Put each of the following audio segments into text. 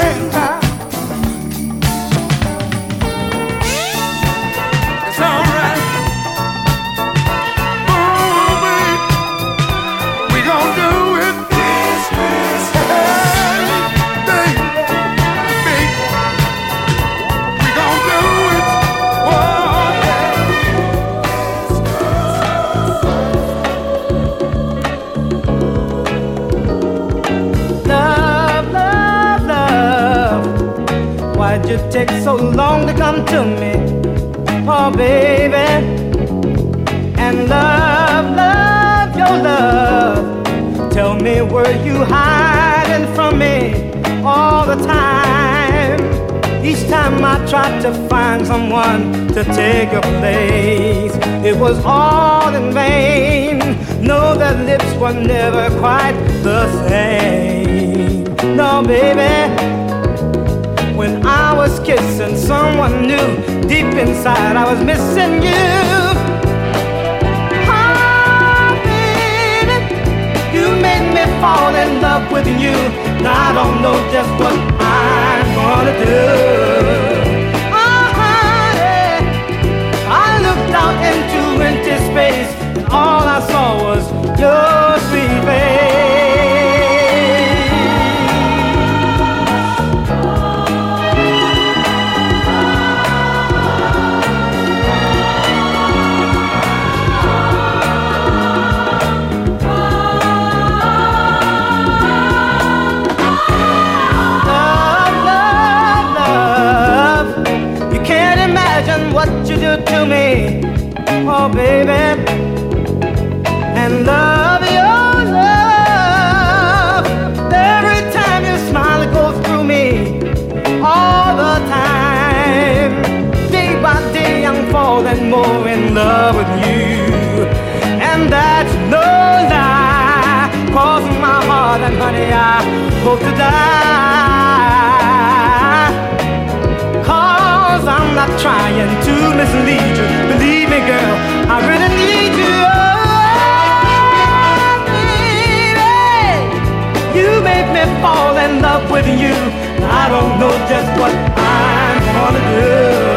hang out. takes so long to come to me? Oh, baby. And love, love, your love. Tell me, were you hiding from me all the time? Each time I tried to find someone to take your place, it was all in vain. No, that lips were never quite the same. No, baby was kissing someone new. Deep inside, I was missing you. honey. You made me fall in love with you. Now I don't know just what I'm gonna do. Uh-huh, honey, I looked out into empty space, and all I saw was you. supposed to die. Cause I'm not trying to mislead you. Believe me, girl, I really need you. Oh, baby. You make me fall in love with you. I don't know just what I'm gonna do.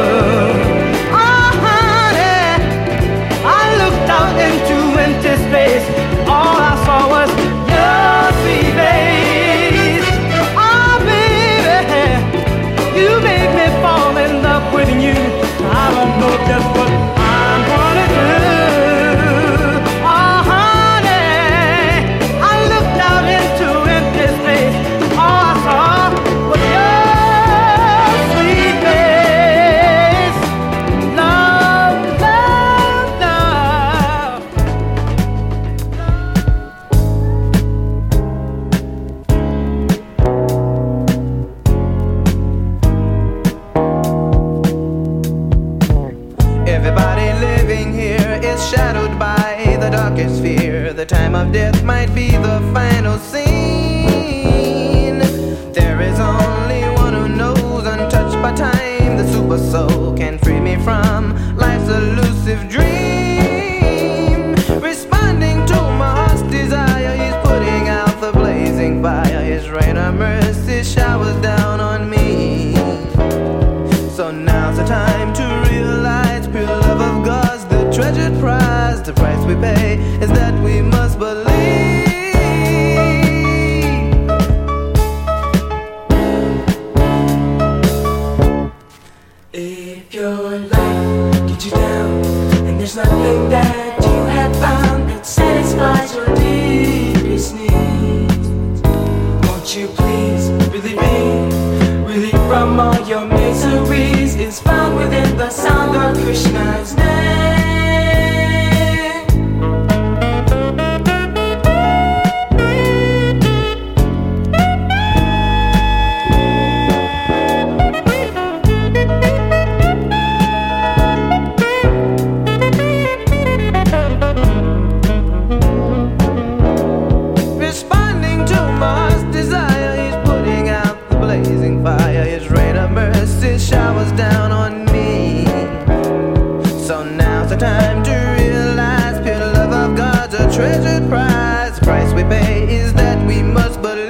Now's the time to realize pure love of God's a treasured prize. The price we pay is that we must believe.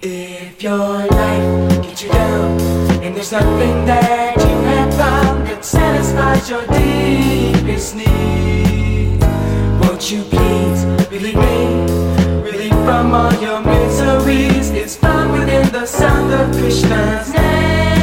If your life gets you down, and there's nothing that you have found that satisfies your deepest need, won't you please believe me? from all your miseries is found within the sound of Krishna's name.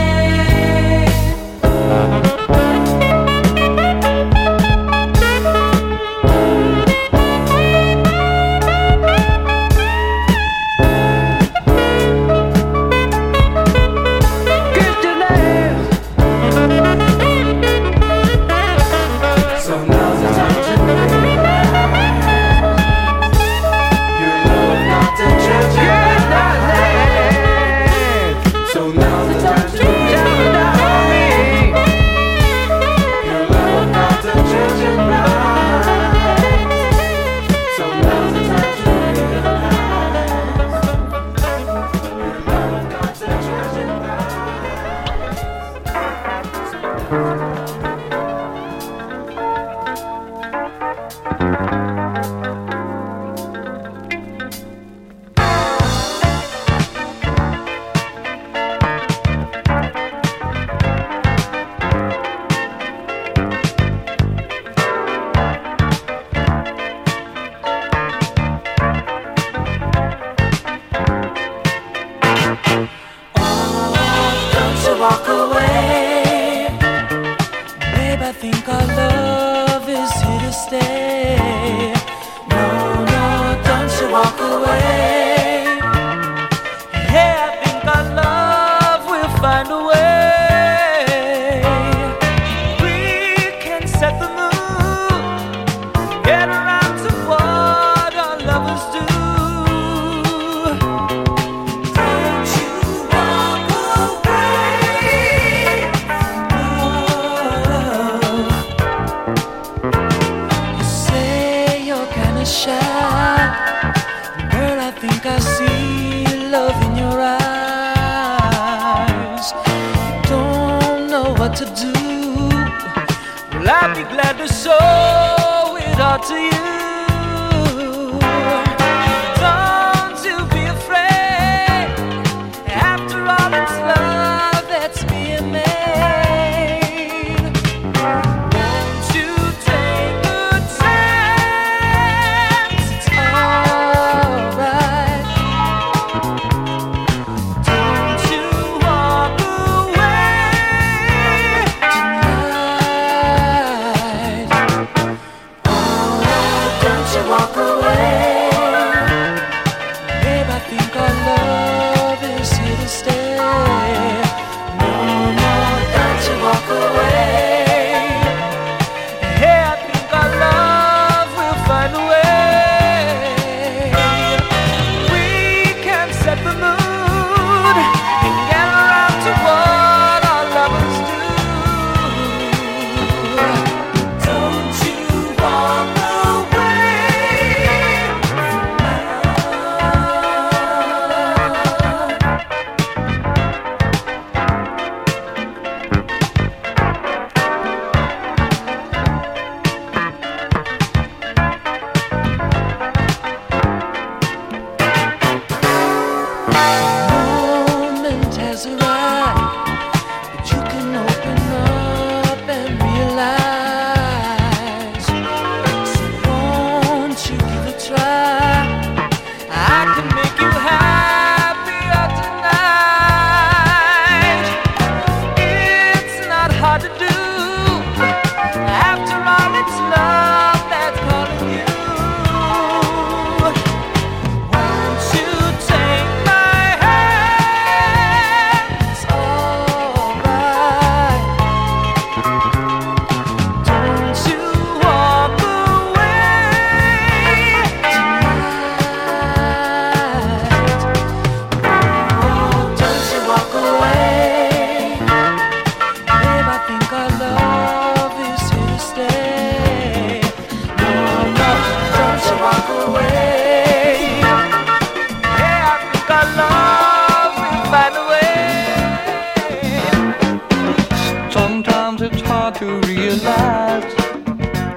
lives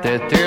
that they're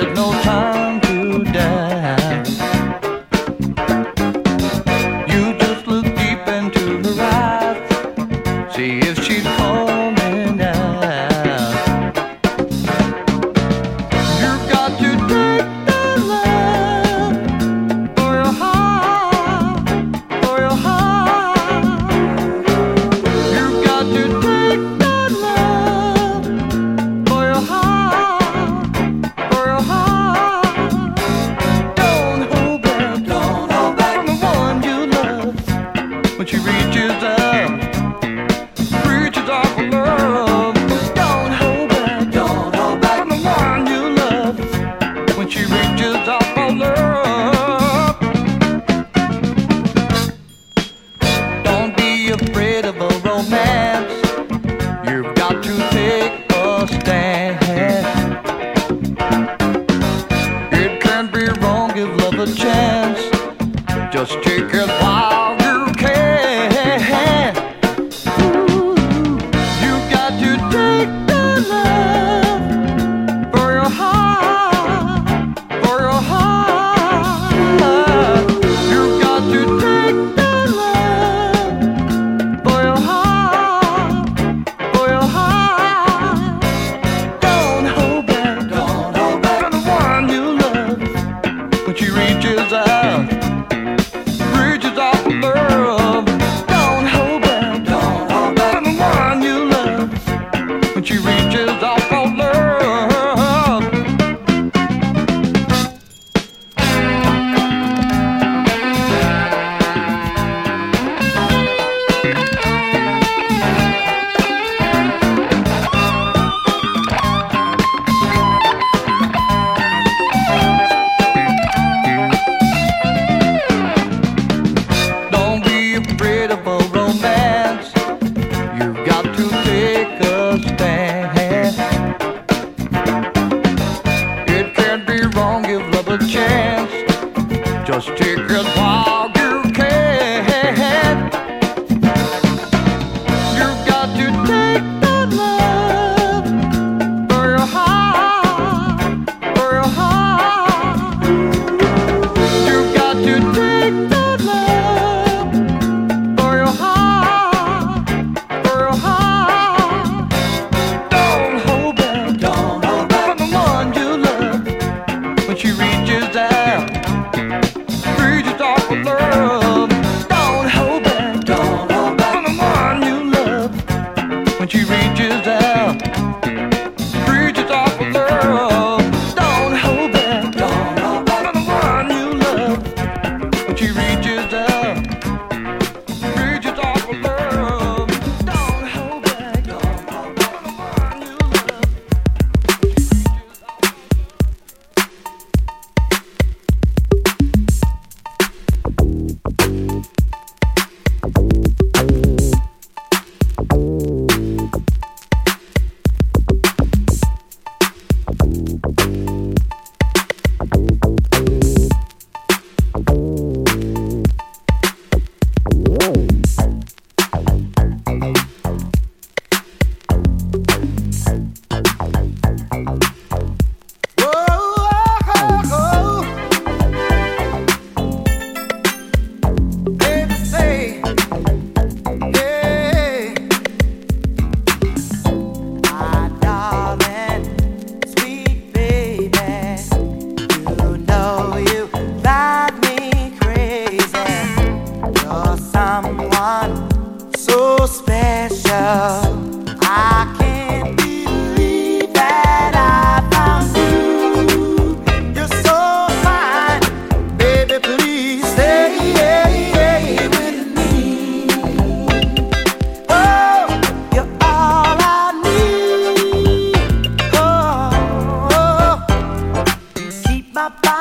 excite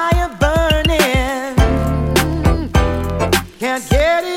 get with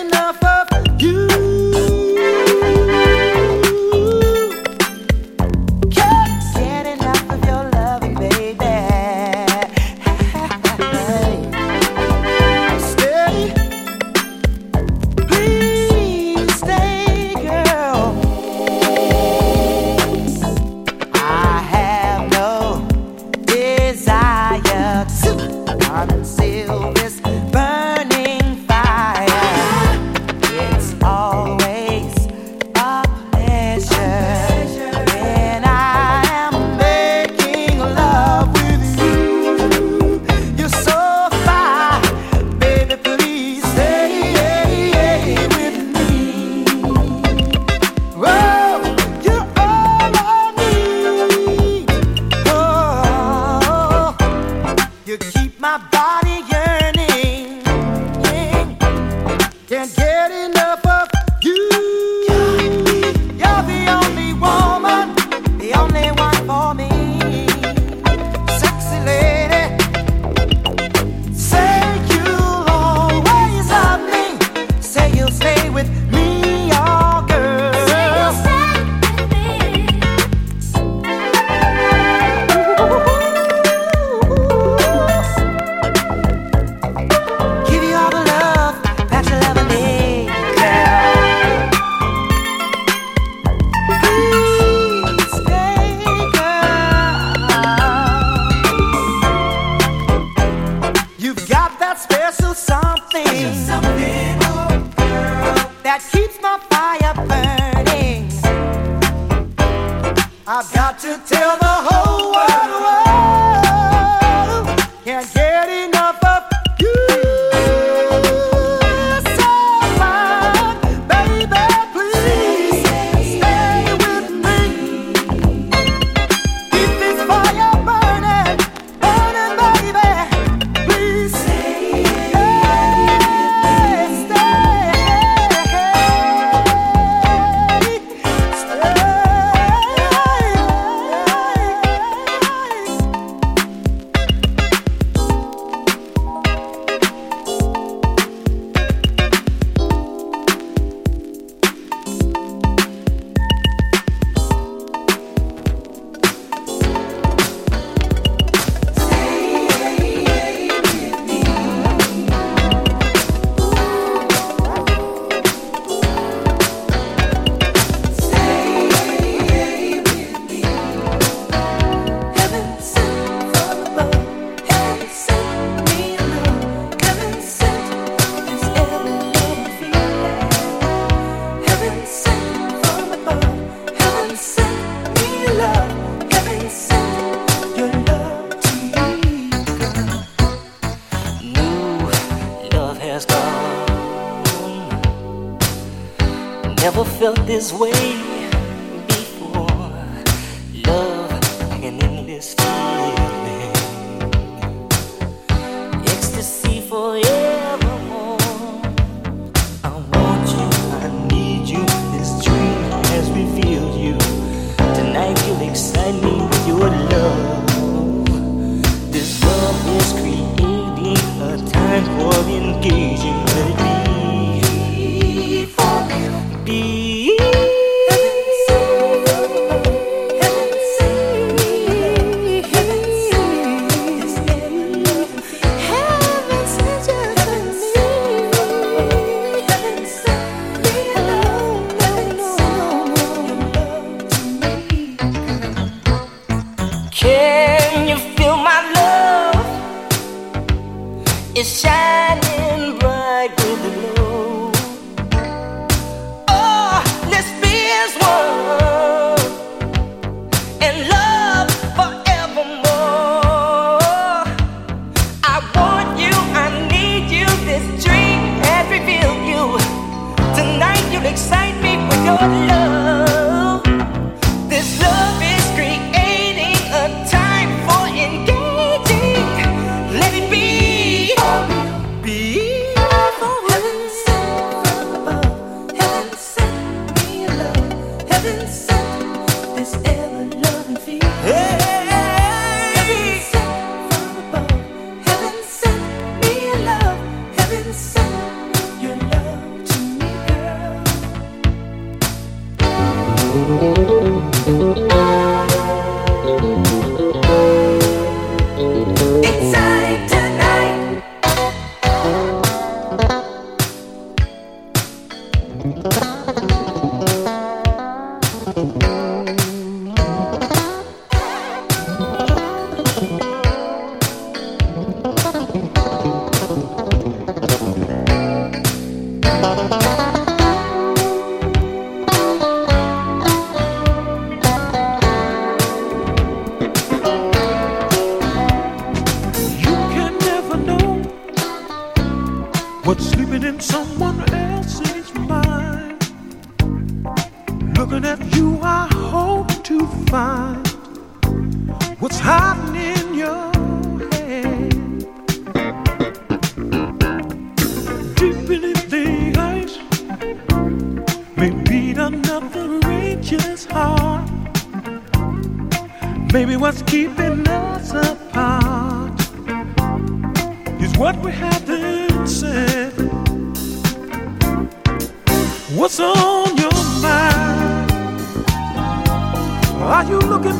your love.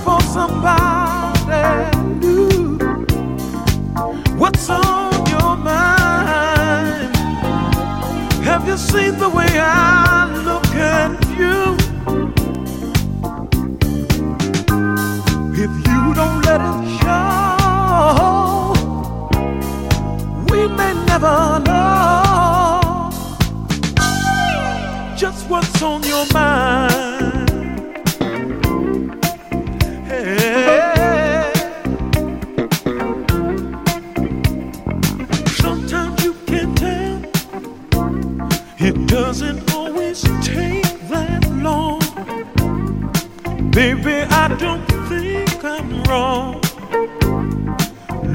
for somebody new. What's on your mind? Have you seen the way I look at you? If you don't let it show, we may never know just what's on your mind.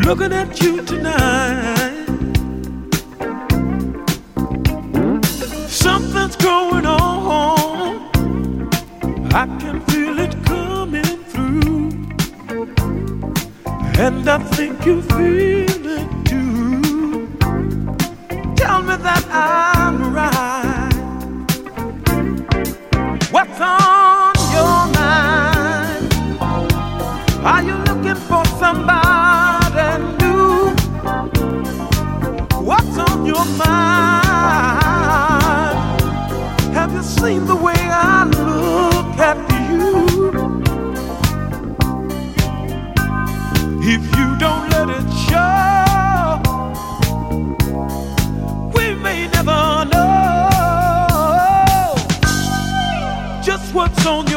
looking at you tonight. Something's going on. I can feel it coming through. And I think you feel it too. Tell me that I'm right. on your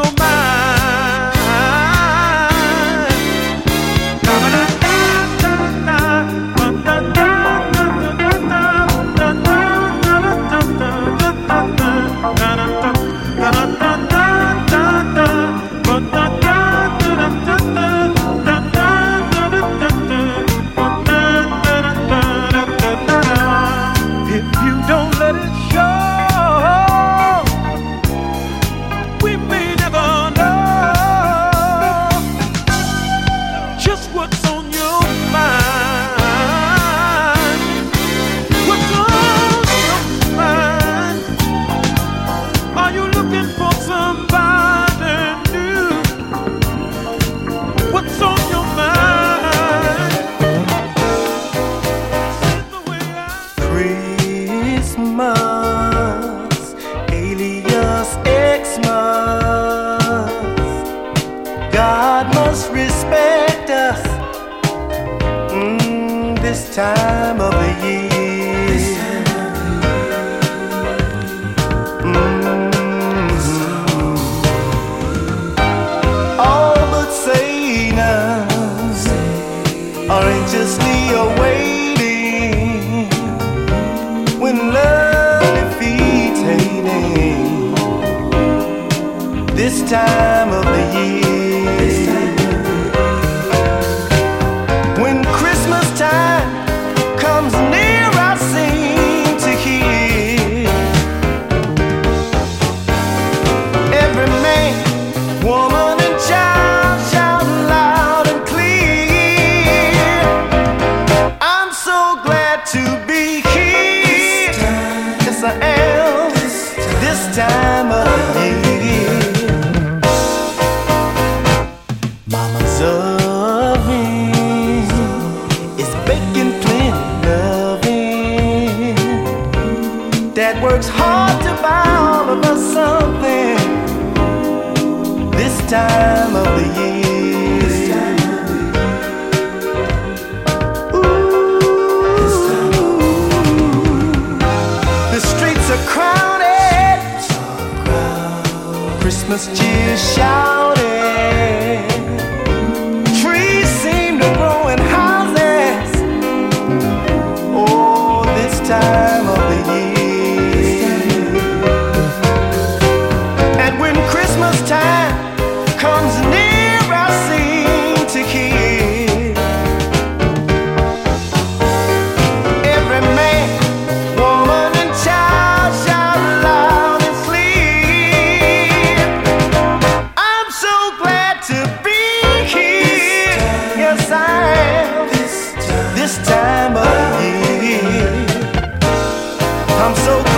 time of the year. 想 I'm so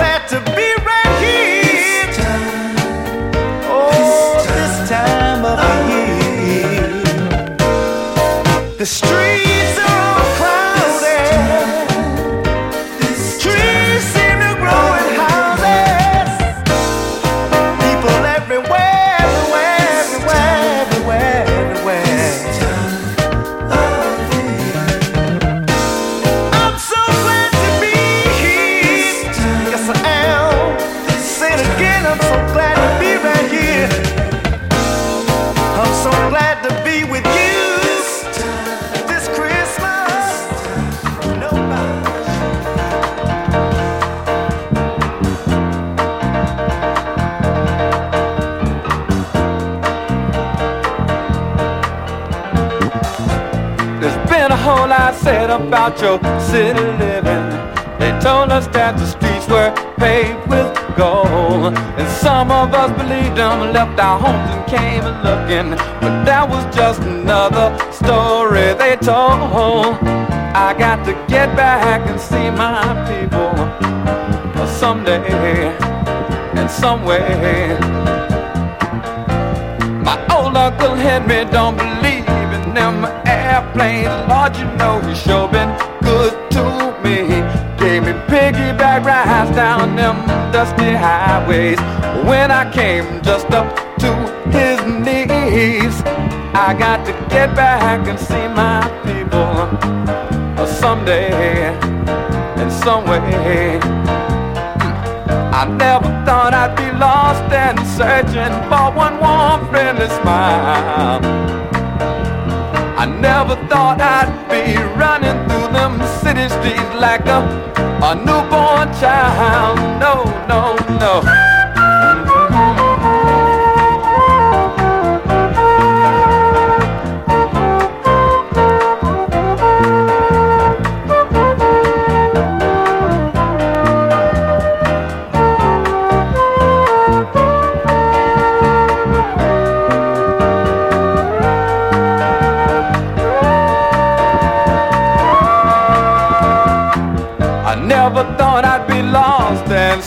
about your city living. They told us that the streets were paved with gold. And some of us believed them, left our homes and came looking. But that was just another story they told. I got to get back and see my people someday, in some way. My old Uncle Henry don't believe in them airplanes. Lord, you know he sure been good to me. Gave me piggyback rides down them dusty highways. When I came just up to his knees, I got to get back and see my people someday, in some way. Hmm. I never thought I'd be lost and searching for one warm, friendly smile. I never thought I'd be running through them city streets like a, a newborn child. No, no, no.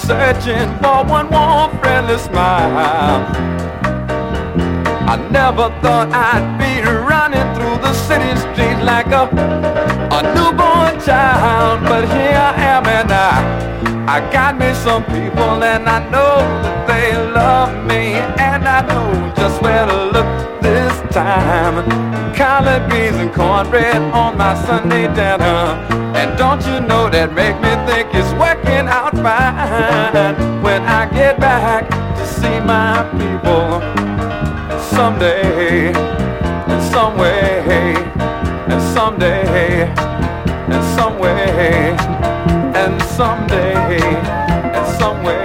Searching for one more friendly smile. I never thought I'd be running through the city streets like a, a newborn child, but here I am and I, I got me some people and I know that they love me and I know just where to look this time. Collard greens and cornbread on my Sunday dinner. And don't you know that make me think it's working out fine when I get back to see my people someday, in some way, and someday, and some way, and someday, and some way.